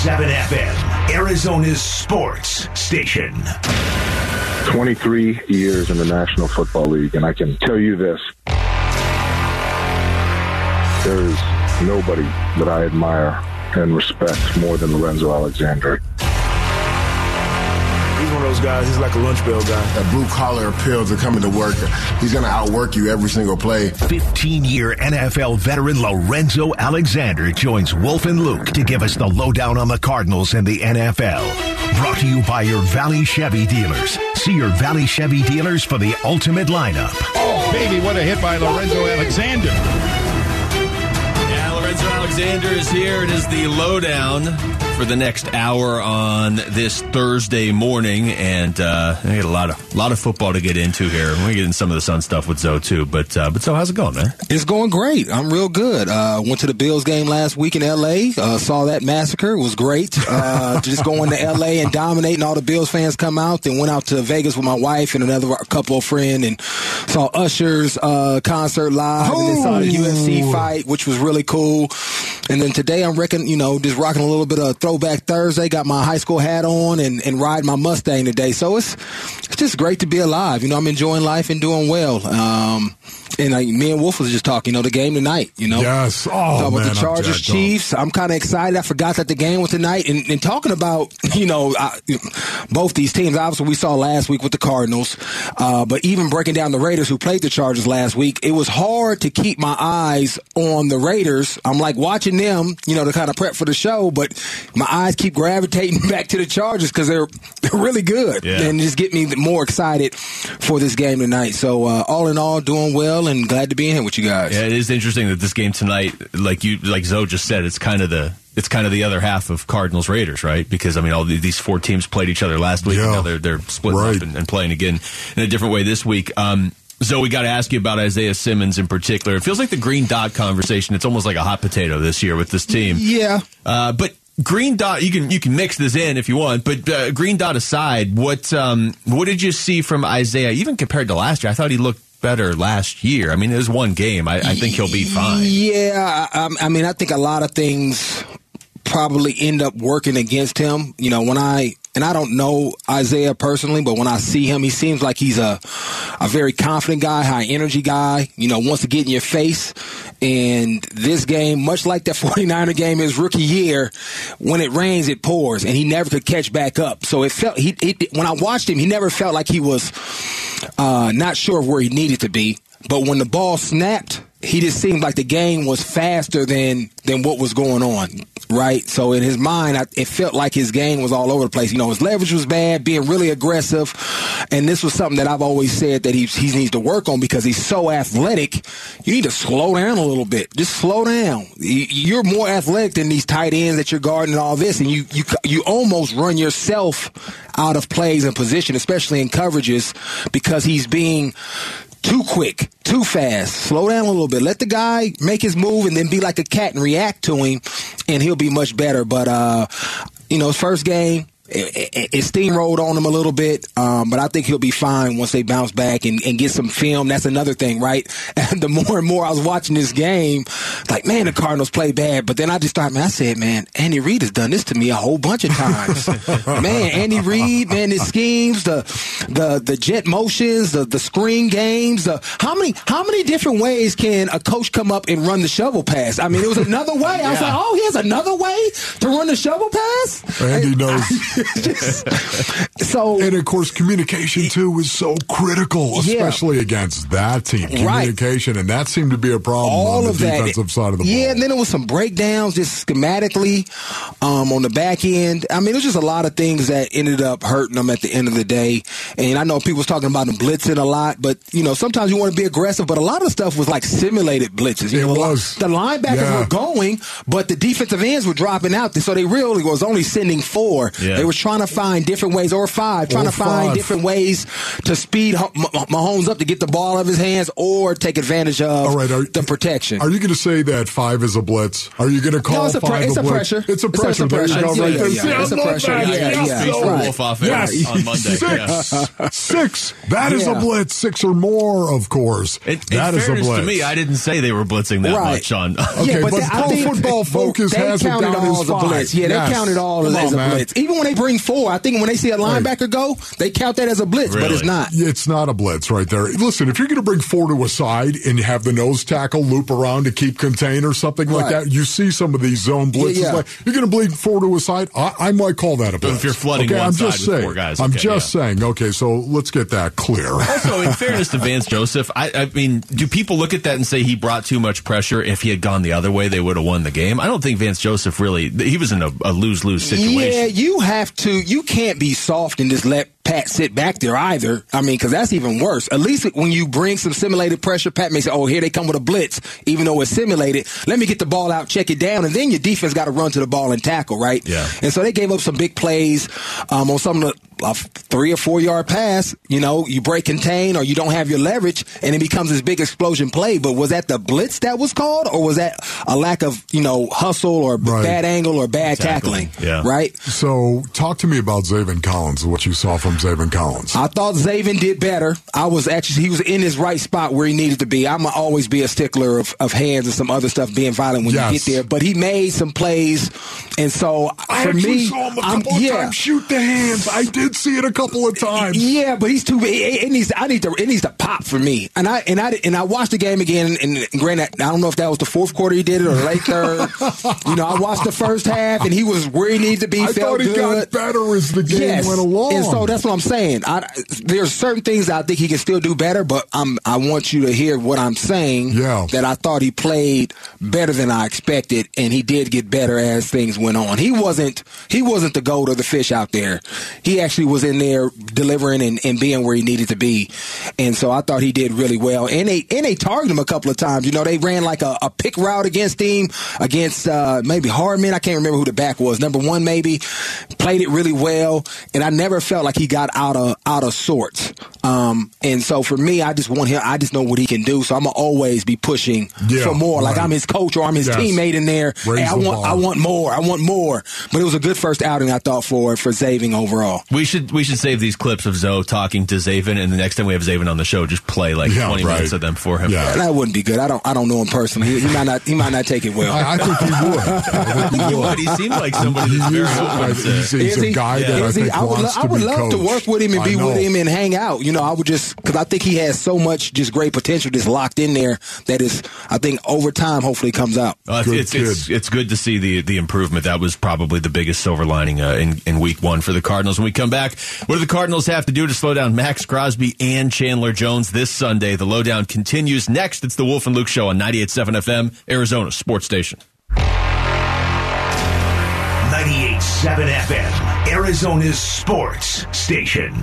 101.7 FM, Arizona's sports station. 23 years in the National Football League, and I can tell you this. There is nobody that I admire and respect more than Lorenzo Alexander. He's one of those guys, he's like a lunch bell guy. That blue collar appeal to coming to work. He's going to outwork you every single play. 15 year NFL veteran Lorenzo Alexander joins Wolf and Luke to give us the lowdown on the Cardinals and the NFL. Brought to you by your Valley Chevy dealers. See your Valley Chevy dealers for the ultimate lineup. Oh, baby, what a hit by Lorenzo Alexander. Yeah, Lorenzo Alexander is here. It is the lowdown for the next hour on this Thursday morning, and uh, I got a lot of lot of football to get into here. We're gonna get into some of the Sun stuff with Zoe too. But uh, but so how's it going, man? It's going great. I'm real good. Uh, went to the Bills game last week in L.A. Uh, saw that massacre. It was great. Uh, just going to L.A. and dominating. All the Bills fans come out. Then went out to Vegas with my wife and another couple of friends and saw Usher's uh, concert live. And then saw the UFC fight, which was really cool. And then today I'm reckon you know just rocking a little bit of throwback Thursday. Got my high school hat on and and riding my Mustang today. So it's it's just great to be alive. You know I'm enjoying life and doing well. Um, and like, me and Wolf was just talking, you know, the game tonight, you know. Yes. Oh, Talking about man, the I'm Chargers up. Chiefs. I'm kind of excited. I forgot that the game was tonight. And, and talking about, you know, I, both these teams, obviously we saw last week with the Cardinals, uh, but even breaking down the Raiders who played the Chargers last week, it was hard to keep my eyes on the Raiders. I'm like watching them, you know, to kind of prep for the show, but my eyes keep gravitating back to the Chargers because they're, they're really good Yeah. and just get me more excited for this game tonight. So, uh, all in all, doing well and glad to be in here with you guys. Yeah, it is interesting that this game tonight, like you, like Zoe just said, it's kind of the it's kind of the other half of Cardinals Raiders, right? Because I mean, all these four teams played each other last week, and Yeah. now they're they're splitting Right. up and, and playing again in a different way this week. Um, Zoe, we got to ask you about Isaiah Simmons in particular. It feels like the green dot conversation. It's almost like a hot potato this year with this team. Yeah. Uh, but green dot, you can you can mix this in if you want. But uh, green dot aside, what um, what did you see from Isaiah? Even compared to last year, I thought he looked better last year. I mean, was one game. I, I think he'll be fine. Yeah, I, I mean, I think a lot of things probably end up working against him. You know, when I and I don't know Isaiah personally, but when I see him, he seems like he's a a very confident guy, high energy guy. You know, wants to get in your face. And this game, much like that 49er game his rookie year, when it rains, it pours, and he never could catch back up. So it felt he, he when I watched him, he never felt like he was uh, not sure of where he needed to be. But when the ball snapped, he just seemed like the game was faster than than what was going on, right? So in his mind, I, it felt like his game was all over the place. You know, his leverage was bad, being really aggressive, and this was something that I've always said that he he needs to work on because he's so athletic. You need to slow down a little bit. Just slow down. You- You're more athletic than these tight ends that you're guarding and all this, and you you you almost run yourself out of plays and position, especially in coverages, because he's being too quick, too fast. Slow down a little bit. Let the guy make his move and then be like a cat and react to him, and he'll be much better. But uh, you know, his first game. It, it, it steamrolled on him a little bit, um, but I think he'll be fine once they bounce back and, and get some film. That's another thing, right? And the more and more I was watching this game, like, man, the Cardinals play bad. But then I just thought, man, I said, man, Andy Reid has done this to me a whole bunch of times. man, Andy Reid, man, his schemes, the the the jet motions, the the screen games, the how many how many different ways can a coach come up and run the shovel pass? I mean, it was another way. I was like, oh, he has another way to run the shovel pass. Andy knows. So And of course, communication too was so critical, Yeah. especially against that team. Right. Communication, and that seemed to be a problem all on the of that. defensive side of the yeah, ball. Yeah, and then it was some breakdowns just schematically um, on the back end. I mean, it was just a lot of things that ended up hurting them at the end of the day. And I know people was talking about them blitzing a lot, but you know, sometimes you want to be aggressive, but a lot of the stuff was like simulated blitzes. You It know, the was. The linebackers Yeah. were going, but the defensive ends were dropping out, so they really was only sending four. Yeah. They were were trying to find different ways, or five, trying Or to find five. different ways to speed Mahomes up to get the ball out of his hands, or take advantage of All right, are, the protection. Are you going to say that five is a blitz? Are you going to call No, it's a pre- five it's a blitz? pressure. It's a It's a pressure. There you Yeah, yeah, yeah. It's a pressure. that. Yeah, Yes, yeah, Speech so- from right. Off Yes. air on Monday. Yeah. Six. Six. That is a blitz. Six or more, of course. In, in that is a blitz. to me, I didn't say they were blitzing that Right. much on. Okay, yeah, but, but they- I Pro think Football Focus has it counted down all as as a five. blitz. Yeah, they counted all Come as a man. blitz. Even when they bring four, I think when they see a linebacker go, they count that as a blitz, but it's not. It's not a blitz right there. Listen, if you're going to bring four to a side and have the nose tackle loop around to keep contain or something like that, you see some of these zone blitzes. Yeah, yeah. Like, you're going to bleed four to a side. I, I might call that a blitz. If you're flooding okay, one I'm side just with saying. four guys, I'm okay, just yeah. saying. Okay, so let's get that clear. Also, in fairness to Vance Joseph, I, I mean, do people look at that and say he brought too much pressure? If he had gone the other way, they would have won the game. I don't think Vance Joseph really. He was in a, a lose lose situation. Yeah, you have to. You can't be soft and just let Pat sit back there either. I mean, because that's even worse. At least when you bring some simulated pressure, Pat may say, "Oh, here they come with a blitz," even though it's simulated. Let me get the ball out, check it down, and then your defense got to run to the ball and tackle, right? Yeah. And so they gave up some big plays um, on some of the a three or four yard pass. You know, you break contain or you don't have your leverage, and it becomes this big explosion play. But was that the blitz that was called, or was that a lack of you know hustle or Right. bad angle or bad Tackling, tackling? yeah. Right. so talk to me about Zaven Collins, what you saw from Zaven Collins. I thought Zaven did better. I was actually he was in his right spot where he needed to be. I'm always be a stickler of, of hands and some other stuff being violent when Yes. you get there. But he made some plays, and so I for me, saw him a I'm- couple of yeah. times shoot the hands. I did see it a couple of times. Yeah, but he's too. It, it needs. To, I need to. It needs to pop for me. And I and I and I watched the game again. And, and granted, I don't know if that was the fourth quarter he did it or late third. you know, I watched the first half and he was where he needed to be. I felt thought he good. got better as the game yes. went along. And so that's what I'm saying. I, there's certain things I think he can still do better, but I'm, I want you to hear what I'm saying. Yeah. That I thought he played better than I expected, and he did get better as things went on. He wasn't he wasn't the gold or the fish out there. He actually was in there delivering and, and being where he needed to be. And so I thought he did really well. And they and they targeted him a couple of times. You know, they ran like a, a pick route against him, against uh, maybe Hardman. I can't remember who the back was. Number one, maybe played it really well. And I never felt like he got out of out of sorts. Um, and so for me, I just want him. I just know what he can do. So I'm gonna always be pushing Yeah, for more. Like. I'm his coach or I'm his Yes. teammate in there. Hey, I want bar. I want more. I want more. But it was a good first outing. I thought for for Zaven overall. We should we should save these clips of Zoe talking to Zaven, and the next time we have Zaven on the show, just play like Yeah, 20 right. minutes of them for him. Yeah. That wouldn't be good. I don't I don't know him personally. He, he might not he might not take it well. I, I think he would. I think he He would. would. He seems like somebody that's He very open he's, he's a guy Yeah. that I think I would, wants lo- I to would be love to coached. work with him and I be with him and hang out. You know, I would just because I think he has so much just great potential just locked in there that is I think over time hopefully comes out. Uh, Good it's, it's, it's good to see the the improvement. That was probably the biggest silver lining uh, in in week one for the Cardinals. When we come back, what do the Cardinals have to do to slow down Maxx Crosby and Chandler Jones this Sunday? The lowdown continues next. It's the Wolf and Luke Show on 98.7 FM, Arizona Sports Station. 98.7 FM, Arizona's sports station.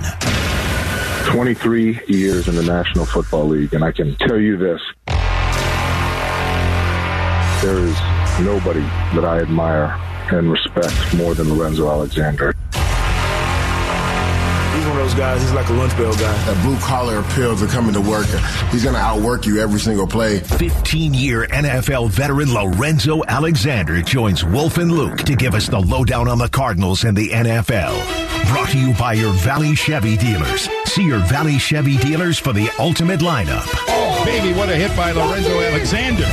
23 years in the National Football League, and I can tell you this. There is nobody that I admire and respect more than Lorenzo Alexander. He's those guys. He's like a lunch bell guy. That blue collar appeal to coming to work. He's going to outwork you every single play. 15 year NFL veteran Lorenzo Alexander joins Wolf and Luke to give us the lowdown on the Cardinals and the NFL. Brought to you by your Valley Chevy dealers. See your Valley Chevy dealers for the ultimate lineup. Oh, baby, what a hit by Lorenzo Alexander.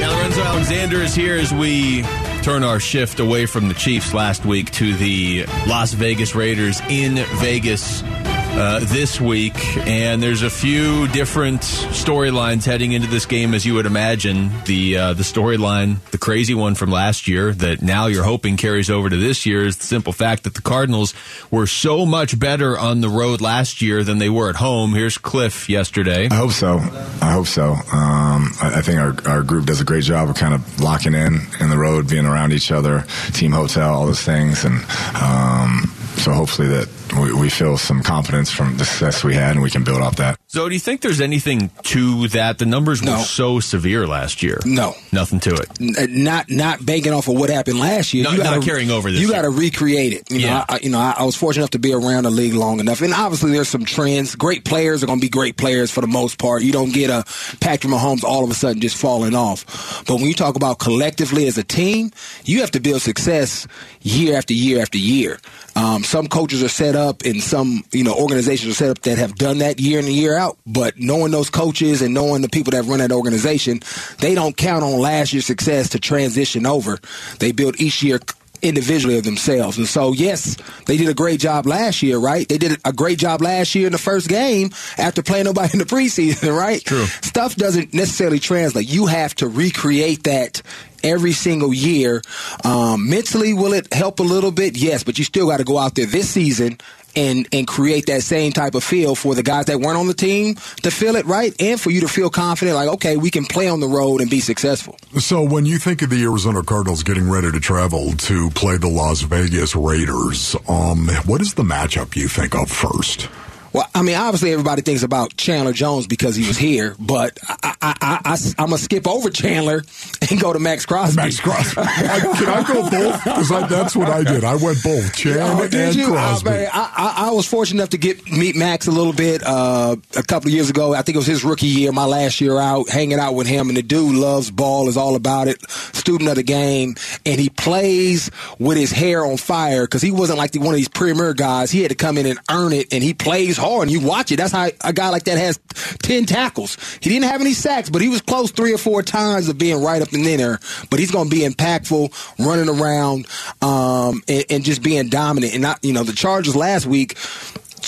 Now, Lorenzo Alexander is here as we turn our shift away from the Chiefs last week to the Las Vegas Raiders in Vegas uh, this week. And there's a few different storylines heading into this game, as you would imagine. The uh, the storyline, the crazy one from last year, that now you're hoping carries over to this year, is the simple fact that the Cardinals were so much better on the road last year than they were at home. Here's Cliff yesterday. I hope so. I hope so. Um, I, I think our, our group does a great job of kind of locking in in the road, being around each other, team hotel, all those things, and um, so hopefully that we, we feel some confidence from the success we had, and we can build off that. So, do you think there's anything to that? The numbers were so severe last year. No. Nothing to it. N- not not banking off of what happened last year. No- you gotta, not carrying over this You got to recreate it. You know, Yeah. I- you know, I, I was fortunate enough to be around the league long enough, and obviously there's some trends. Great players are going to be great players for the most part. You don't get a Patrick Mahomes all of a sudden just falling off. But when you talk about collectively as a team, you have to build success year after year after year. Um, some coaches are set up, and some you know organizations are set up that have done that year in and year out. But knowing those coaches and knowing the people that run that organization, they don't count on last year's success to transition over. They build each year individually of themselves. And so, yes, they did a great job last year, right? They did a great job last year in the first game after playing nobody in the preseason, right? True. Stuff doesn't necessarily translate. You have to recreate that every single year. Um, mentally, will it help a little bit? Yes, but you still got to go out there this season and and create that same type of feel for the guys that weren't on the team to feel it right, and for you to feel confident, like okay, we can play on the road and be successful. So when you think of the Arizona Cardinals getting ready to travel to play the Las Vegas Raiders, um, what is the matchup you think of first? Well, I mean, obviously everybody thinks about Chandler Jones because he was here, but I, I, I, I, am gonna skip over Chandler and go to Maxx Crosby. Maxx Crosby. I, can I go both? Because that's what I did. I went both, Chan Oh, and you? Crosby. I, man, I, I, I was fortunate enough to get meet Maxx a little bit uh, a couple of years ago. I think it was his rookie year, my last year out, hanging out with him. And the dude loves ball, is all about it. Student of the game, and he plays with his hair on fire because he wasn't like the, one of these premier guys. He had to come in and earn it, and he plays hard. And you watch it. That's how a guy like that has ten tackles. He didn't have any sacks, but he was close three or four times of being right up in there. But he's going to be impactful, running around, um, and, and just being dominant. And not, you know, the Chargers last week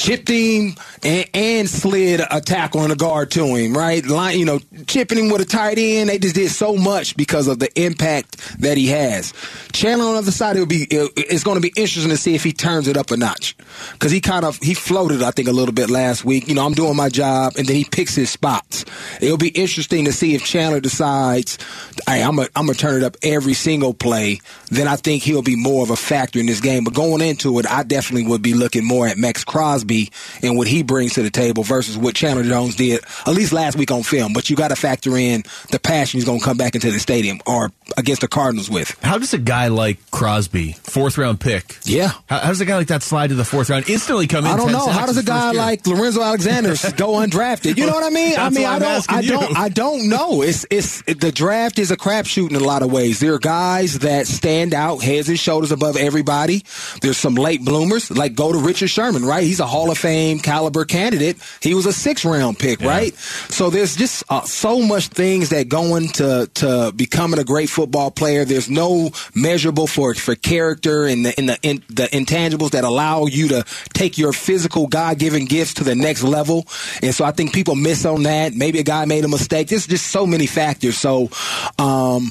chipped him and, and slid a tackle and a guard to him, right? Line, you know, chipping him with a tight end. They just did so much because of the impact that he has. Chandler on the other side, it'll be it- it's going to be interesting to see if he turns it up a notch because he kind of he floated, I think, a little bit last week. You know, I'm doing my job, and then he picks his spots. It'll be interesting to see if Chandler decides, hey, I'm gonna turn it up every single play. Then I think he'll be more of a factor in this game. But going into it, I definitely would be looking more at Maxx Crosby and what he brings to the table versus what Chandler Jones did, at least last week on film. But you got to factor in the passion he's going to come back into the stadium or against the Cardinals with. How does a guy like Crosby, fourth round pick, Yeah. how, how does a guy like that slide to the fourth round, instantly come in? I don't know. How does a guy like Lorenzo Alexander go undrafted? You know what I mean? I mean, I don't, I don't, you. I don't know. It's, it's the draft is a crapshoot in a lot of ways. There are guys that stand out heads and shoulders above everybody. There's some late bloomers, like go to Richard Sherman, right? He's a Hall of Fame caliber candidate. He was a six round pick, right? So there's just uh, so much things that go into to becoming a great football player. There's no measurable for for character and the in the in, the intangibles that allow you to take your physical God given gifts to the next level. And so I think people miss on that. Maybe a guy made a mistake. There's just so many factors. So um,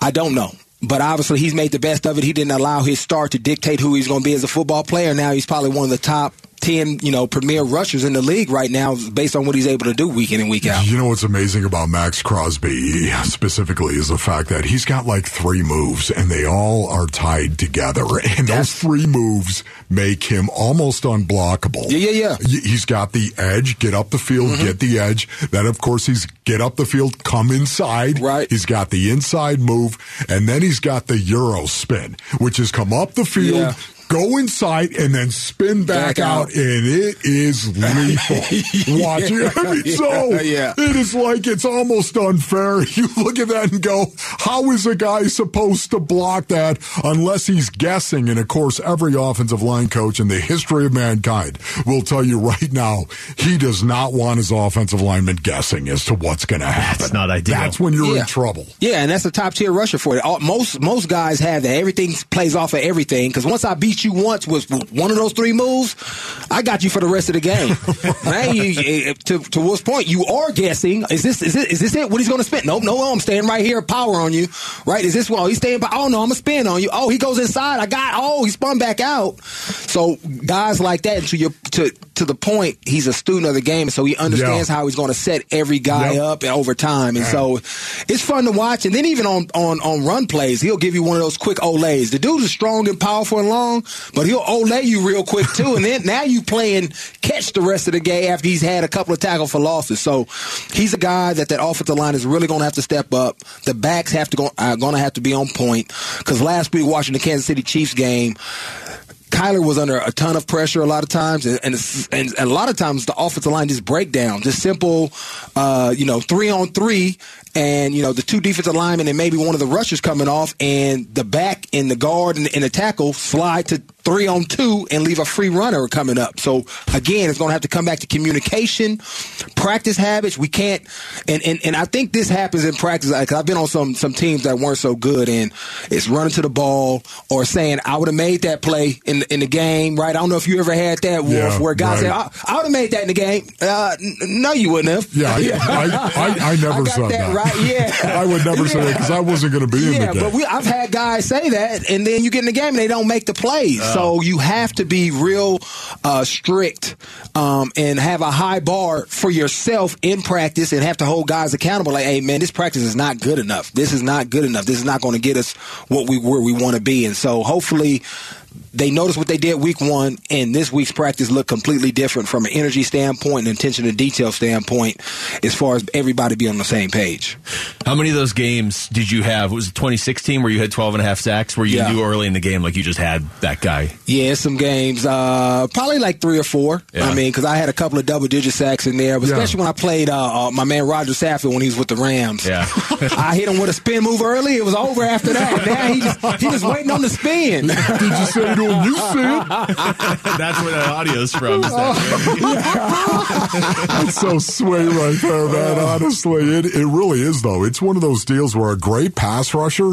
I don't know. But obviously, he's made the best of it. He didn't allow his start to dictate who he's going to be as a football player. Now he's probably one of the top 10, you know, premier rushers in the league right now based on what he's able to do week in and week out. You know what's amazing about Maxx Crosby specifically is the fact that he's got like three moves and they all are tied together. And those three moves make him almost unblockable. Yeah, yeah, yeah. He's got the edge, get up the field, Mm-hmm. get the edge. Then, of course, he's get up the field, come inside. Right. He's got the inside move. And then he's got the Euro spin, which is come up the field. Yeah. Go inside and then spin back, Back out, out. and it is lethal. Watch it. I mean, so Yeah. it is like it's almost unfair. You look at that and go, how is a guy supposed to block that unless he's guessing? And of course, every offensive line coach in the history of mankind will tell you right now, he does not want his offensive lineman guessing as to what's going to happen. That's not ideal. That's when you're Yeah. in trouble. Yeah, and that's a top tier rusher for it. All, most most guys have that. Everything plays off of everything. Because once I beat you once with one of those three moves, I got you for the rest of the game. Man, you, you- eh, to to point, you are guessing. Is this is it? Is this it? What he's going to spin? Nope, no, I'm staying right here. Power on you. Right? Is this well? He's staying. By, oh no, I'm gonna spin on you. Oh, he goes inside. I got. Oh, he spun back out. So guys like that to your to to the point he's a student of the game, so he understands Yeah. how he's going to set every guy Yep. up over time, and so it's fun to watch. And then even on on on run plays, he'll give you one of those quick olays. The dude is strong and powerful and long, but he'll olay you real quick too. and then now you playing catch the rest of the game after he's had a couple of tackle for losses. So he's a guy that that offensive line is really going to have to step up. The backs have to go are going to have to be on point because last week watching the Kansas City Chiefs game. Kyler was under a ton of pressure a lot of times, and, and and a lot of times the offensive line just break down, just simple, uh, you know, three on three, and you know the two defensive linemen and maybe one of the rushers coming off, and the back and the guard and, and the tackle slide to three on two and leave a free runner coming up. So again, it's going to have to come back to communication, practice habits. We can't, and and, and I think this happens in practice. Like I've been on some some teams that weren't so good, and it's running to the ball or saying I would have made that play in the, in the game. Right? I don't know if you ever had that, Wolf, Yeah, where guys right. say I, I would have made that in the game. Uh, no, you wouldn't have. Yeah, I, I, I, I never said that that. right, yeah. I would never say that because I wasn't going to be in Yeah, the game. but we, I've had guys say that, and then you get in the game and they don't make the plays. So you have to be real uh, strict um, and have a high bar for yourself in practice, and have to hold guys accountable. Like, hey, man, this practice is not good enough. This is not good enough. This is not going to get us what we where we want to be. And so hopefully. They noticed what they did week one, and this week's practice looked completely different from an energy standpoint and attention to detail standpoint, as far as everybody be on the same page. How many of those games did you have? Was it 2016 where you had 12 and a half sacks where you Yeah. knew early in the game like you just had that guy? Yeah, some games, uh, probably like three or four. Yeah. I mean, because I had a couple of double digit sacks in there, but Yeah. especially when I played uh, uh, my man Roger Saffold when he was with the Rams. Yeah. I hit him with a spin move early. It was over after that. Now he just, he just waiting on the spin. Did you say you see it? That's where the audio's from. is that- That's so sweet right there, man. Honestly, it, it really is, though. It's one of those deals where a great pass rusher,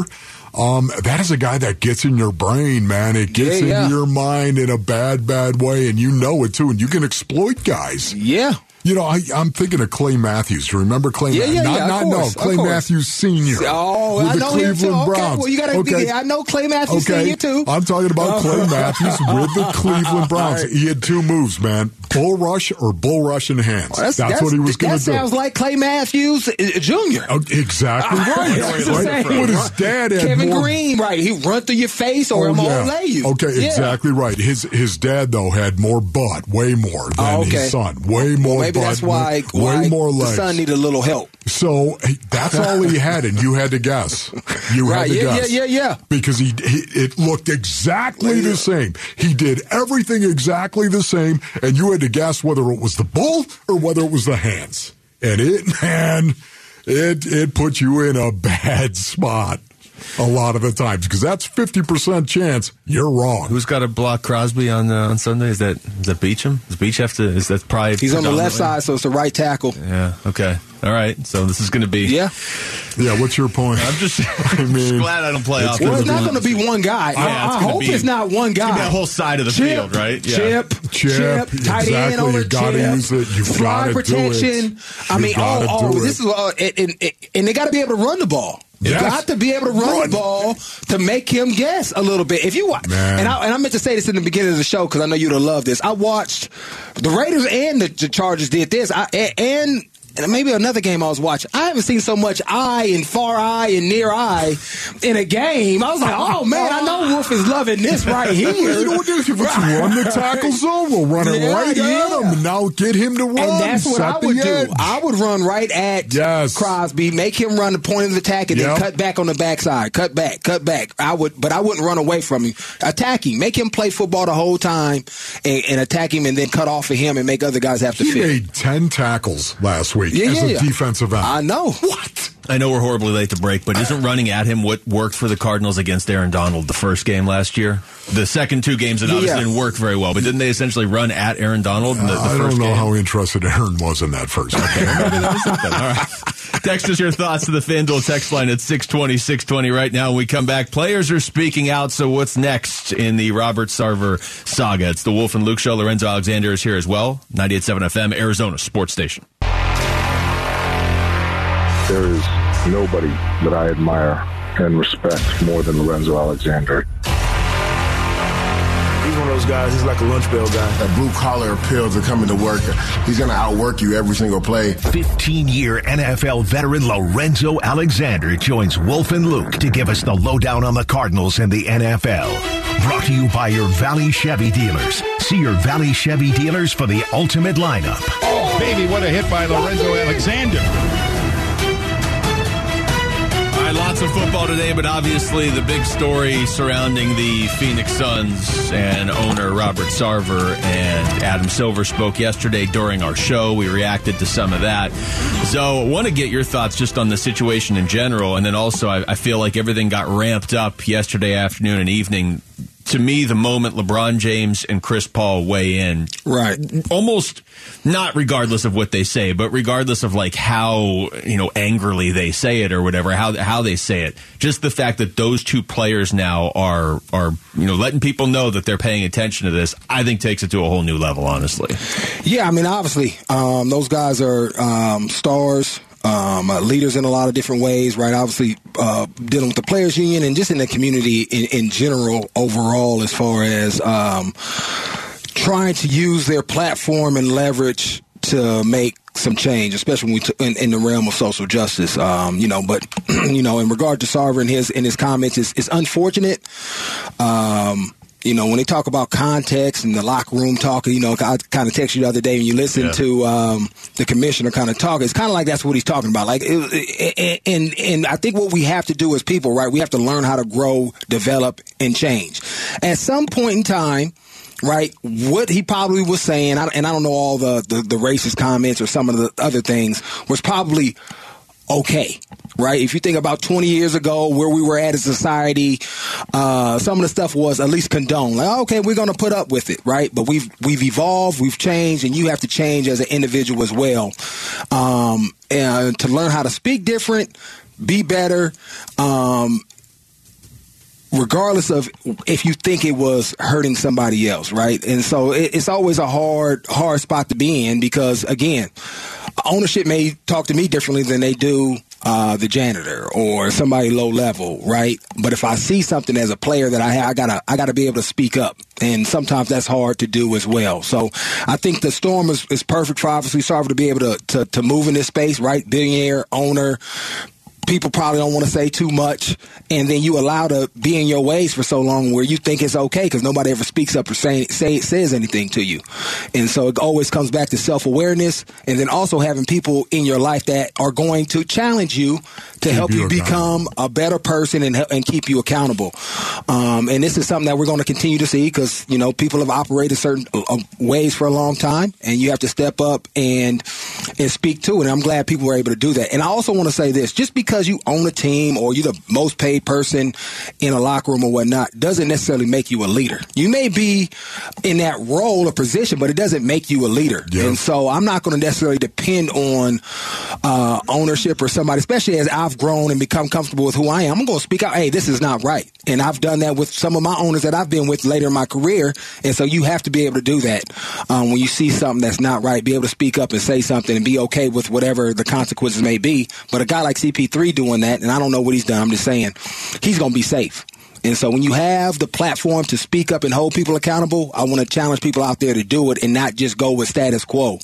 um, that is a guy that gets in your brain, man. It gets Yeah, yeah. into your mind in a bad, bad way, and you know it too. And you can exploit guys. yeah. You know, I, I'm thinking of Clay Matthews. You remember Clay? Yeah, Ma- yeah, not, yeah, not course, no, Clay. Matthews Senior. Oh, with I the know Cleveland him too. Okay, Browns. well, you gotta- okay. I know Clay Matthews okay. Senior, too. I'm talking about Clay Matthews with the Cleveland Browns. Right. He had two moves, man: bull rush or bull rush in hands. that's, what he was going That to do. sounds like Clay Matthews uh, Jr. Oh, exactly right. That's right? What his dad had Kevin more- Green, right? He run through your face or Oh, I'm yeah. lay you. Okay, exactly right. His his dad though had more butt, way more than Oh, his son. Way more. Maybe that's why, way why more the legs. son needed a little help. So that's all he had, and you had to guess. You Right, had to yeah, guess. yeah, yeah, yeah. Because he, he it looked exactly the same. He did everything exactly the same, and you had to guess whether it was the bull or whether it was the hands. And it, man, it it put you in a bad spot a lot of the times because that's fifty percent chance you're wrong. Who's got to block Crosby on uh, on Sunday? Is that is that Beachum? Does Beach have to? Is that probably He's on the left side, so it's the right tackle. Yeah. Okay. All right. So this is going to be. Yeah. Yeah, what's your point? I'm just, I I'm just glad I don't play it's off. Well, gonna it's not be- going to be one guy. Yeah, I, it's I gonna hope be- it's not one It's guy. gonna be a whole side of the Chip, field, right? Yeah. Chip, Chip, tight end exactly. over You gotta chip, use it. You've fly gotta do it. protection. I You mean, gotta oh, oh, do this it. is uh, and, and, and they got to be able to run the ball. You Yes. got to be able to run, Run. the ball to make him guess a little bit. If you watch, Man. and I, and I meant to say this in the beginning of the show because I know you'd have loved this. I watched the Raiders and the, the Chargers did this. I, and and maybe another game I was watching. I haven't seen so much eye and far eye and near eye in a game. I was like, oh man, I know Wolf is loving this right here. You know what? If it's run the tackle zone, we'll run it Yeah, right yeah. at him. And now get him to run. And that's what I would edge. do. I would run right at Yes. Crosby, make him run the point of the attack, and Yep. then cut back on the backside. Cut back, cut back. I would, but I wouldn't run away from him. Attack him, make him play football the whole time, and, and attack him, and then cut off of him and make other guys have to He fit. made 10 tackles last week Yeah, as yeah, a yeah. defensive end. I know. What? I know we're horribly late to break, but isn't running at him what worked for the Cardinals against Aaron Donald the first game last year? The second two games it obviously Yeah. didn't work very well, but didn't they essentially run at Aaron Donald in the, the uh, I don't know game? how interested Aaron was in that first game. All right. Text us your thoughts to the FanDuel text line at 620, 620 right now. When we come back, players are speaking out. So what's next in the Robert Sarver saga? It's the Wolf and Luke show. Lorenzo Alexander is here as well. 98.7 FM, Arizona Sports Station. There is nobody that I admire and respect more than Lorenzo Alexander. He's one of those guys. He's like a lunch bell guy. That blue collar appeal to coming to work. He's going to outwork you every single play. 15 year NFL veteran Lorenzo Alexander joins Wolf and Luke to give us the lowdown on the Cardinals and the NFL. Brought to you by your Valley Chevy dealers. See your Valley Chevy dealers for the ultimate lineup. Oh, baby, what a hit by Lorenzo Alexander. Lots of football today, but obviously the big story surrounding the Phoenix Suns and owner Robert Sarver and Adam Silver spoke yesterday during our show. We reacted to some of that. So, I want to get your thoughts just on the situation in general, and then also I, I feel like everything got ramped up yesterday afternoon and evening to me, the moment LeBron James and Chris Paul weigh in, right, almost not regardless of what they say, but regardless of like how you know angrily they say it or whatever, how how they say it, just the fact that those two players now are are you know letting people know that they're paying attention to this, I think takes it to a whole new level. Honestly, yeah, I mean, obviously, um, those guys are um, stars um, uh, leaders in a lot of different ways, right? Obviously, uh, dealing with the players' union and just in the community in, in general, overall, as far as um, trying to use their platform and leverage to make some change, especially when we in, in, the realm of social justice. Um, you know, but you know, in regard to Sarver and his in his comments, it's, it's unfortunate. Um, you know, when they talk about context and the locker room talk, you know, I kind of text you the other day when you listen yeah. to um, the commissioner kind of talk. It's kind of like that's what he's talking about. Like, it, and and I think what we have to do as people, right? We have to learn how to grow, develop, and change. At some point in time, right? What he probably was saying, and I don't know all the, the, the racist comments or some of the other things, was probably okay, right? If you think about 20 years ago, where we were at as a society, uh, some of the stuff was at least condoned. Like, okay, we're going to put up with it, right? But we've we've evolved, we've changed, and you have to change as an individual as well um, and to learn how to speak different, be better. Um, regardless of if you think it was hurting somebody else, right? And so it, it's always a hard, hard spot to be in because, again, ownership may talk to me differently than they do uh, the janitor or somebody low level, right? But if I see something as a player that I have, I gotta I gotta be able to speak up, and sometimes that's hard to do as well. So I think the storm is, is perfect for obviously Sarver to be able to, to to move in this space, right? Billionaire owner, people probably don't want to say too much, and then you allow to be in your ways for so long where you think it's okay because nobody ever speaks up or say, say says anything to you, and so it always comes back to self awareness, and then also having people in your life that are going to challenge you to help you, become a better person and and keep you accountable. Um, and this is something that we're going to continue to see because you know people have operated certain uh, ways for a long time, and you have to step up and and speak to it. And I'm glad people were able to do that. And I also want to say this: just because you own a team or you're the most paid person in a locker room or whatnot doesn't necessarily make you a leader. You may be in that role or position, but it doesn't make you a leader. Yeah. And so I'm not going to necessarily depend on uh, ownership or somebody, especially as I've grown and become comfortable with who I am. I'm going to speak out, hey, this is not right. And I've done that with some of my owners that I've been with later in my career. And so you have to be able to do that um, when you see something that's not right, be able to speak up and say something and be okay with whatever the consequences may be. But a guy like CP3, doing that, and I don't know what he's done. I'm just saying he's going to be safe. And so when you have the platform to speak up and hold people accountable, I want to challenge people out there to do it and not just go with status quo.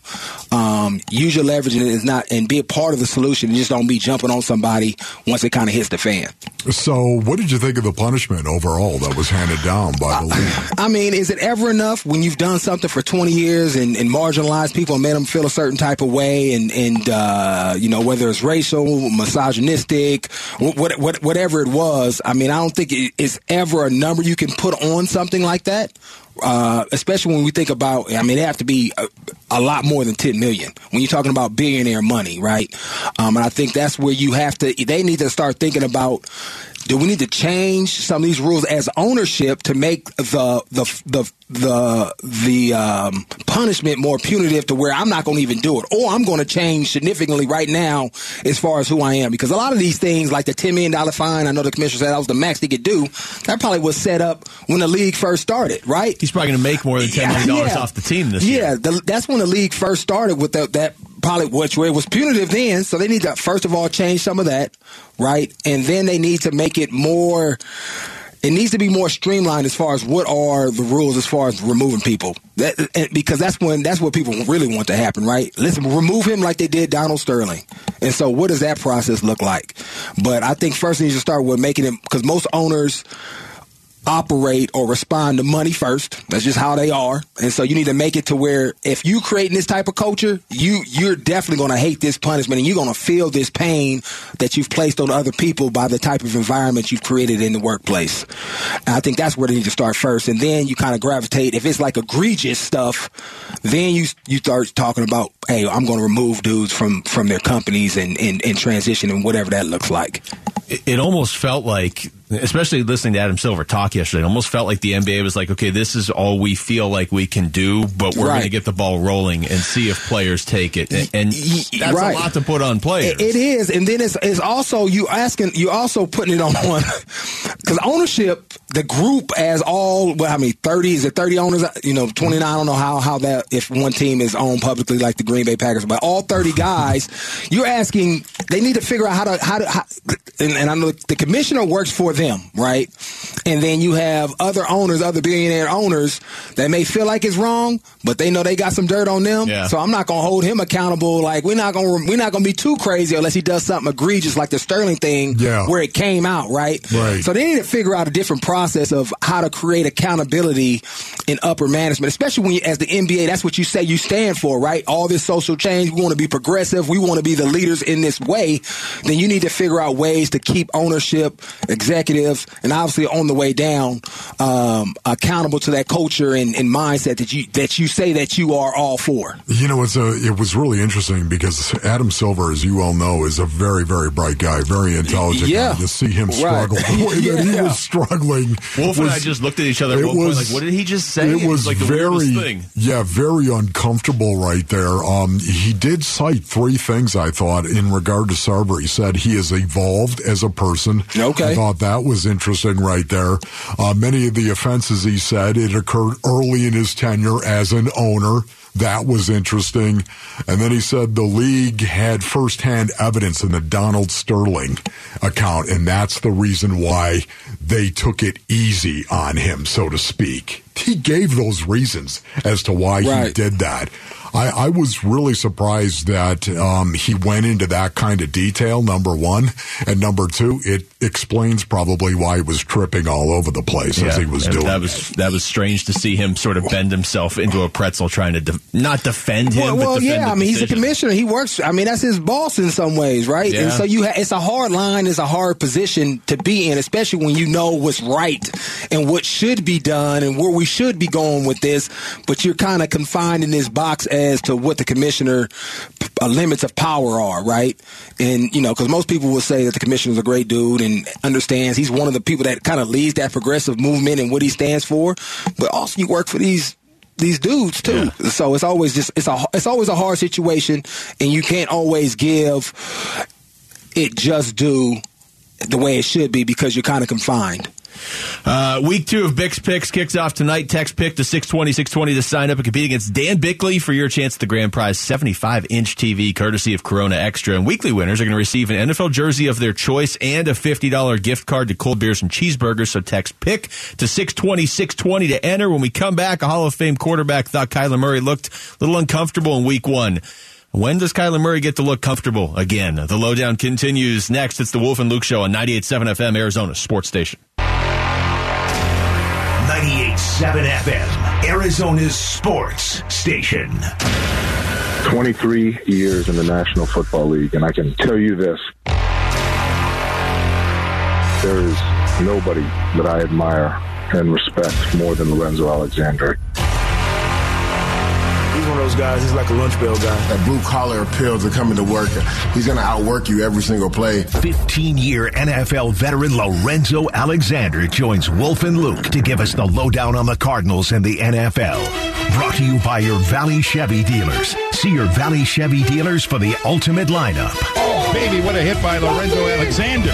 Um, use your leverage and is not and be a part of the solution and just don't be jumping on somebody once it kind of hits the fan. So, what did you think of the punishment overall that was handed down by the league? I mean, is it ever enough when you've done something for 20 years and, and marginalized people and made them feel a certain type of way and, and uh, you know, whether it's racial, misogynistic, what, what, whatever it was? I mean, I don't think it, is ever a number you can put on something like that. Uh, especially when we think about, I mean, it have to be a, a, lot more than 10 million when you're talking about billionaire money, right? Um, and I think that's where you have to, they need to start thinking about do we need to change some of these rules as ownership to make the the the the the um, punishment more punitive to where I'm not going to even do it, or I'm going to change significantly right now as far as who I am? Because a lot of these things, like the ten million dollar fine, I know the commissioner said that was the max they could do. That probably was set up when the league first started, right? He's probably going to make more than ten million dollars yeah. off the team this yeah, year. Yeah, that's when the league first started with the, that probably which way it was punitive then. So they need to first of all change some of that, right? And then they need to make it more it needs to be more streamlined as far as what are the rules as far as removing people. That, because that's when that's what people really want to happen, right? Let's remove him like they did Donald Sterling. And so, what does that process look like? But I think first you should start with making it because most owners operate or respond to money first. That's just how they are. And so you need to make it to where if you creating this type of culture, you you're definitely going to hate this punishment and you're going to feel this pain that you've placed on other people by the type of environment you've created in the workplace. And I think that's where they need to start first. And then you kind of gravitate if it's like egregious stuff, then you you start talking about, "Hey, I'm going to remove dudes from from their companies and and, and transition and whatever that looks like." It, it almost felt like especially listening to Adam Silver talk yesterday, it almost felt like the NBA was like, okay, this is all we feel like we can do, but we're Right. going to get the ball rolling and see if players take it. And, and that's right. a lot to put on players. It- is, and then it's, it's also you asking you also putting it on one because ownership, the group as all, what I mean, thirty is it thirty owners? You know, twenty nine. I don't know how how that if one team is owned publicly like the Green Bay Packers, but all thirty guys, you're asking they need to figure out how to how to how, and, and I know the commissioner works for them, right? And then you have other owners, other billionaire owners that may feel like it's wrong, but they know they got some dirt on them. Yeah. So I'm not gonna hold him accountable. Like we're not gonna we're not gonna be too crazy unless he does something egregious like the Sterling thing, Yeah. where it came out, right? Right. So they need to figure out a different process of how to create accountability in upper management, especially when you, as the NBA, that's what you say you stand for, right? All this social change, we want to be progressive, we want to be the leaders in this way. Then you need to figure out ways to keep ownership, executives, and obviously on the way down, um, accountable to that culture and, and mindset that you that you say that you are all for. You know, it's a, it was really interesting because Adam Silver, as you all know, is a very, very bright guy, very intelligent Yeah. guy. To see him Right. struggle the way that he Yeah. was struggling. Wolf and I just looked at each other it one point, was- like, what did he just say? It was like the very, weirdest thing. yeah, very uncomfortable right there. Um, he did cite three things I thought in regard to Sarver. He said he has evolved as a person. Okay. I thought that was interesting right there. Uh, many of the offenses he said it occurred early in his tenure as an owner. That was interesting. And then he said the league had firsthand evidence in the Donald Sterling account, and that's the reason why they took it easy on him, so to speak. He gave those reasons as to why he did that. I, I was really surprised that um, he went into that kind of detail, number one. And number two, it explains probably why he was tripping all over the place as he was and doing that was that was strange to see him sort of bend himself into a pretzel, trying to de- not defend him. Well, but well defend yeah. the I mean, he's a commissioner. He works. I mean, that's his boss in some ways, right? And so you, ha- it's a hard line. It's a hard position to be in, especially when you know what's right and what should be done and where we should be going with this. But you're kind of confined in this box as to what the commissioner uh, limits of power are, right? And you know, because most people will say that the commissioner's a great dude and understands he's one of the people that kind of leads that progressive movement and what he stands for. But also, you work for these these dudes too. So it's always just it's a it's always a hard situation, and you can't always give it just due the way it should be because you're kind of confined. Uh, week two of Bix Picks kicks off tonight. Text pick to 620 620 to sign up and compete against Dan Bickley for your chance at the grand prize 75 inch TV courtesy of Corona Extra. And weekly winners are going to receive an NFL jersey of their choice and a $50 gift card to cold beers and cheeseburgers. So text pick to 620 620 to enter. When we come back, a Hall of Fame quarterback thought Kyler Murray looked a little uncomfortable in week one. When does Kyler Murray get to look comfortable again? The lowdown continues next. It's the Wolf and Luke Show on 98.7 FM, Arizona Sports Station. 98.7 FM, Arizona's sports station. 23 years in the National Football League, and I can tell you this. There is nobody that I admire and respect more than Lorenzo Alexander. He's those guys. He's like a lunch bell guy. That blue collar appeal to coming to work. He's going to outwork you every single play. 15 year NFL veteran Lorenzo Alexander joins Wolf and Luke to give us the lowdown on the Cardinals and the NFL. Brought to you by your Valley Chevy dealers. See your Valley Chevy dealers for the ultimate lineup. Oh, baby, what a hit by Lorenzo Alexander.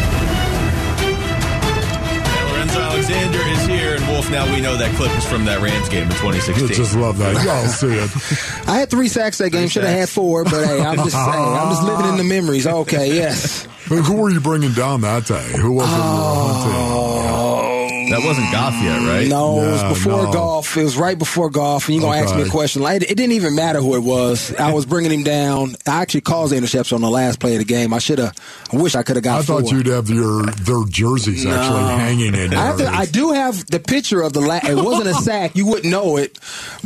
Lorenzo Alexander is here, and Wolf. Now we know that clip is from that Rams game in 2016. Just love that. Y'all see it. I had three sacks that game. Should have had four, but hey, I'm just hey, I'm just living in the memories. Okay, yes. But who were you bringing down that day? Who was it? Oh. That wasn't Goff yet, right? No, it was before no. Goff. It was right before Goff, and you're gonna ask me a question. Like it didn't even matter who it was. I was bringing him down. I actually caused the interception on the last play of the game. I should have. I wish I could have got. I thought you'd have your their jerseys actually hanging in I, have to. I do have the picture of the la- It wasn't a sack. You wouldn't know it,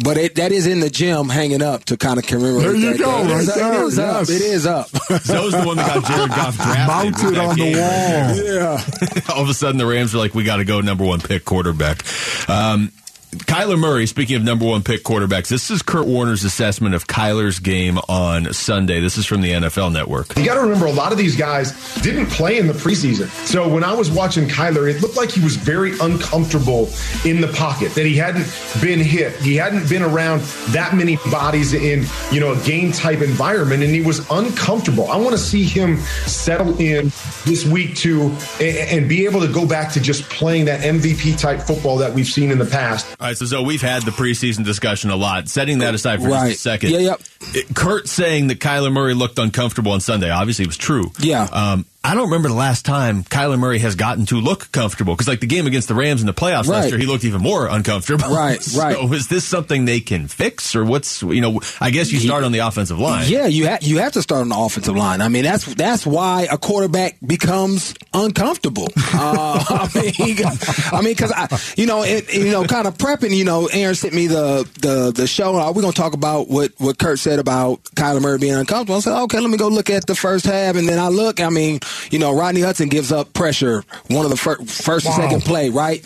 but it, that is in the gym hanging up to kind of commemorate. There you that go, day. It is- right there, It is up. It is up. That was the one that got Jared Goff drafted. Mounted with that on the wall. right? All of a sudden, the Rams are like, we got to go number one pick quarterback. Um, Kyler Murray, speaking of number one pick quarterbacks, this is Kurt Warner's assessment of Kyler's game on Sunday. This is from the NFL Network. You got to remember, a lot of these guys didn't play in the preseason. So when I was watching Kyler, it looked like he was very uncomfortable in the pocket, that he hadn't been hit. He hadn't been around that many bodies in, you know, a game type environment, and he was uncomfortable. I want to see him settle in this week too and, and be able to go back to just playing that MVP type football that we've seen in the past. All right, so Zoe, we've had the preseason discussion a lot. Setting that aside for Right. just a second. Yeah, yep. Kurt saying that Kyler Murray looked uncomfortable on Sunday obviously was true. Yeah. Um, I don't remember the last time Kyler Murray has gotten to look comfortable because, like the game against the Rams in the playoffs Right. last year, he looked even more uncomfortable. Right, right. So, is this something they can fix, or what's you know? I guess you start on the offensive line. Yeah, you have you have to start on the offensive line. I mean, that's that's why a quarterback becomes uncomfortable. Uh, I mean, I mean, because I, you know, it, you know, kind of prepping. You know, Aaron sent me the the the show. Are we going to talk about what what Kurt said about Kyler Murray being uncomfortable? I said, okay, let me go look at the first half, and then I look. I mean, you know, Rodney Hudson gives up pressure one of the fir- first and Wow. second play, right?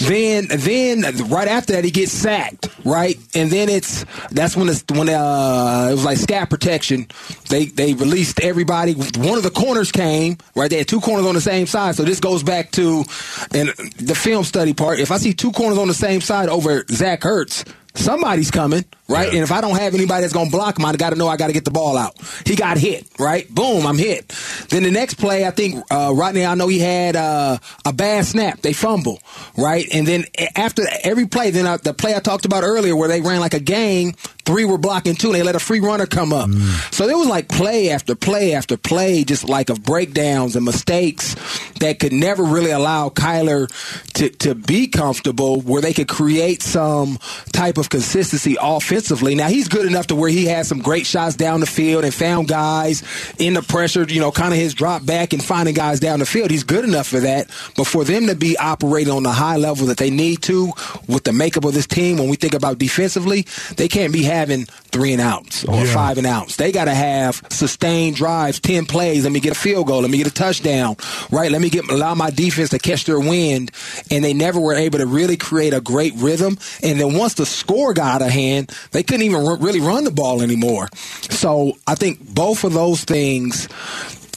Then then right after that he gets sacked, right? And then it's that's when it's when uh it was like scat protection. They they released everybody. One of the corners came right. They had two corners on the same side. So this goes back to and the film study part. If I see two corners on the same side over Zach Ertz. Somebody's coming, right? And if I don't have anybody that's going to block him, I got to know I got to get the ball out. He got hit, right? Boom, I'm hit. Then the next play, I think uh, Rodney, I know he had uh, a bad snap. They fumble, right? And then after every play, then I, the play I talked about earlier where they ran like a gang, three were blocking two, and they let a free runner come up. So there was like play after play after play, just like of breakdowns and mistakes that could never really allow Kyler to, to be comfortable where they could create some type of consistency offensively. Now he's good enough to where he had some great shots down the field and found guys in the pressure, you know, kind of his drop back and finding guys down the field. He's good enough for that. But for them to be operating on the high level that they need to with the makeup of this team, when we think about defensively, they can't be having three and outs or Yeah. five and outs. They got to have sustained drives, 10 plays. Let me get a field goal. Let me get a touchdown, right? Let me get, allow my defense to catch their wind. And they never were able to really create a great rhythm. And then once the score got out of hand, they couldn't even r- really run the ball anymore. So I think both of those things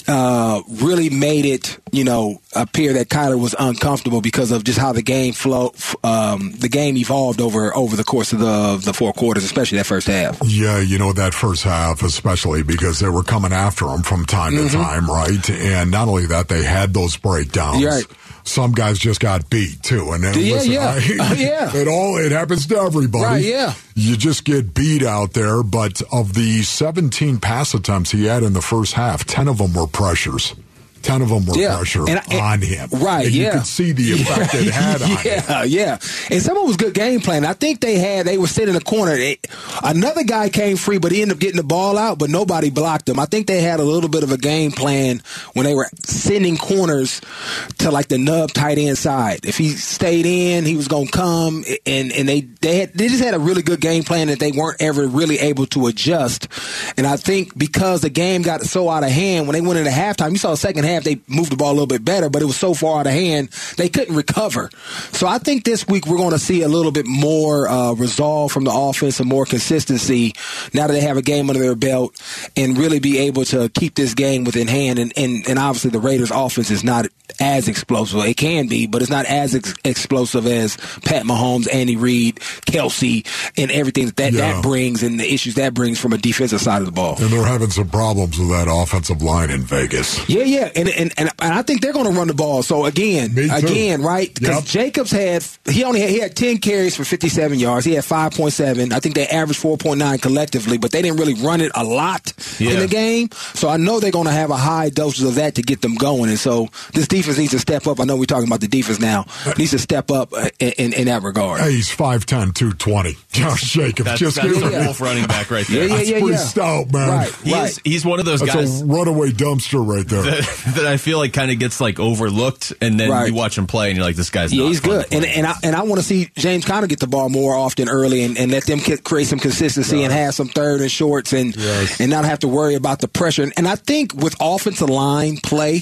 uh, really made it, you know, appear that Kyler was uncomfortable because of just how the game flow, um, the game evolved over over the course of the the four quarters, especially that first half. Yeah, you know, that first half, especially because they were coming after him from time to time, right? And not only that, they had those breakdowns. Mm-hmm. Right. Some guys just got beat too, and then Yeah, listen, yeah. I- Oh, yeah. it all it happens to everybody. Right, yeah. you just get beat out there. But of the 17 pass attempts he had in the first half, 10 of them were pressures. 10 of them were Yeah. pressure And I- on him. Right, and you could see the effect it had on him. yeah, yeah. And some of it was good game plan. I think they had they were sitting in the corner. They, another guy came free, but he ended up getting the ball out, but nobody blocked him. I think they had a little bit of a game plan when they were sending corners to like the nub tight end side. If he stayed in, he was gonna come, and and they they had they just had a really good game plan that they weren't ever really able to adjust. And I think because the game got so out of hand when they went into halftime, you saw the second half they moved the ball a little bit better, but it was so far out of hand they couldn't recover. So I think this week we're going to see a little bit more uh, resolve from the offense and more consistency now that they have a game under their belt and really be able to keep this game within hand. And and, and obviously the Raiders' offense is not as explosive. It can be, but it's not as ex- explosive as Pat Mahomes, Andy Reid, Kelce, and everything that that, Yeah. that brings and the issues that brings from a defensive side of the ball. And they're having some problems with that offensive line in Vegas. Yeah, yeah, and and, and, and I think they're going to run the ball. So again, again, right? Because Yep. Jacobs had he only had, he had ten carries for fifty seven yards. He had five point seven. I think they averaged four point nine collectively, but they didn't really run it a lot Yeah. in the game. So I know they're going to have a high dosage of that to get them going. And so this defense needs to step up. I know we're talking about the defense now. Needs to step up uh, in, in, in that regard. Hey, he's 5'10", 220. Josh Jacobs. That's, just that's give the wolf running back right there. Yeah, yeah, That's yeah, pretty yeah. stout, man. Right, He right. is, he's one of those That's guys a runaway dumpster right there. that, that I feel like kind of gets like overlooked, and then Right. you watch him play, and you're like, this guy's Yeah, not he's good, and and I and I want to see James Conner get the ball more often early, and, and let them create some consistency and have some third and shorts, and and not have to worry about the pressure. And, and I think with offensive line play,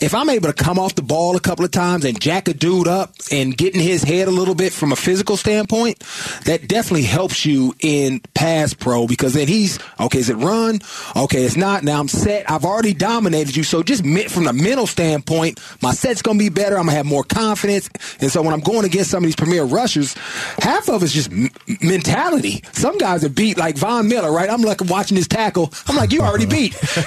if I'm able to come off the ball a couple of times and jack a dude up and get in his head a little bit from a physical standpoint, that definitely helps you in pass pro because then he's okay. Is it run? Okay, it's not. Now I'm set. I've already dominated you, so just me- from the mental standpoint, my set's gonna be better. I'm gonna have more confidence, and so when I'm going against some of these premier rushers, half of it's just m- mentality. Some guys are beat like Von Miller, right? I'm like watching his tackle. I'm like, you already uh-huh.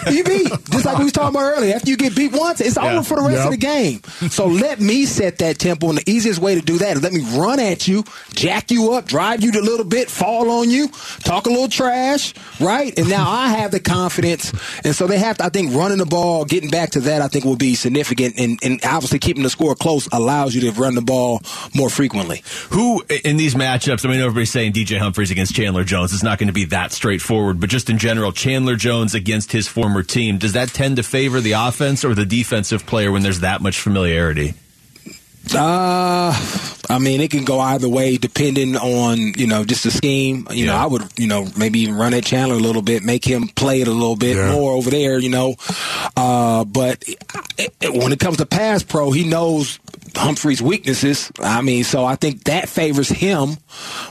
beat. You beat. Just like we was talking about earlier. After you get beat once, it's Yeah. over for the rest Yep. of the game. So let me set that tempo, and the easiest way to do that is let me run at you, jack you up, drive you a little bit, fall on you, talk a little trash, right? And now I have the confidence, and so they have to. I think running the ball, getting back to that, I think will be significant, and, and obviously keeping the score close allows you to run the ball more frequently. Who in these matchups? I mean, everybody's saying DJ Humphries against Chandler Jones. It's not going to be that straightforward, but just in general, Chandler Jones against his former team. Does that tend to favor the offense or the defensive player when there's that much familiarity? Uh, I mean, it can go either way depending on you know just the scheme. You know, I would you know maybe even run at Chandler a little bit, make him play it a little bit Yeah. more over there. You know, uh, but it, it- when it comes to pass pro, he knows Humphries' weaknesses. I mean, so I think that favors him.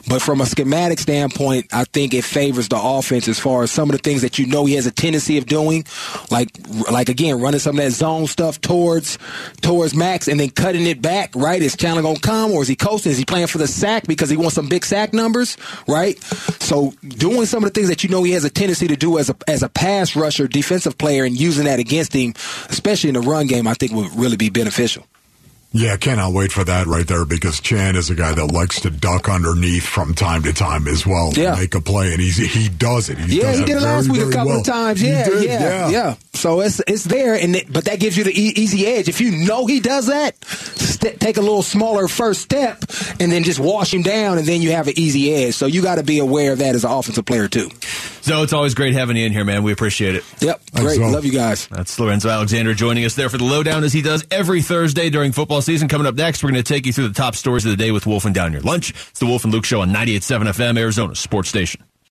But from a schematic standpoint, I think it favors the offense as far as some of the things that you know he has a tendency of doing, like like again running some of that zone stuff towards towards Maxx and then cutting it back. Right? Is Chandler gonna come or is he coasting? Is he playing for the sack because he wants some big sack numbers? Right? So doing some of the things that you know he has a tendency to do as a as a pass rusher, defensive player, and using that against him, especially in the run game, I think would really be beneficial. Yeah, cannot wait for that right there because Chan is a guy that likes to duck underneath from time to time as well to Yeah. make a play, and he's he does it. He yeah, does he did it very, last week a couple well. of times. Yeah, did, yeah, yeah, So it's it's there, and it, but that gives you the e- easy edge. If you know he does that, st- take a little smaller first step, and then just wash him down, and then you have an easy edge. So you got to be aware of that as an offensive player too. So it's always great having you in here, man. We appreciate it. Yep, great. Love you guys. That's Lorenzo Alexander joining us there for the lowdown as he does every Thursday during football season. Coming up next, we're going to take you through the top stories of the day with Wolf and Down Your Lunch. It's the Wolf and Luke Show on 98.7 FM, Arizona Sports Station.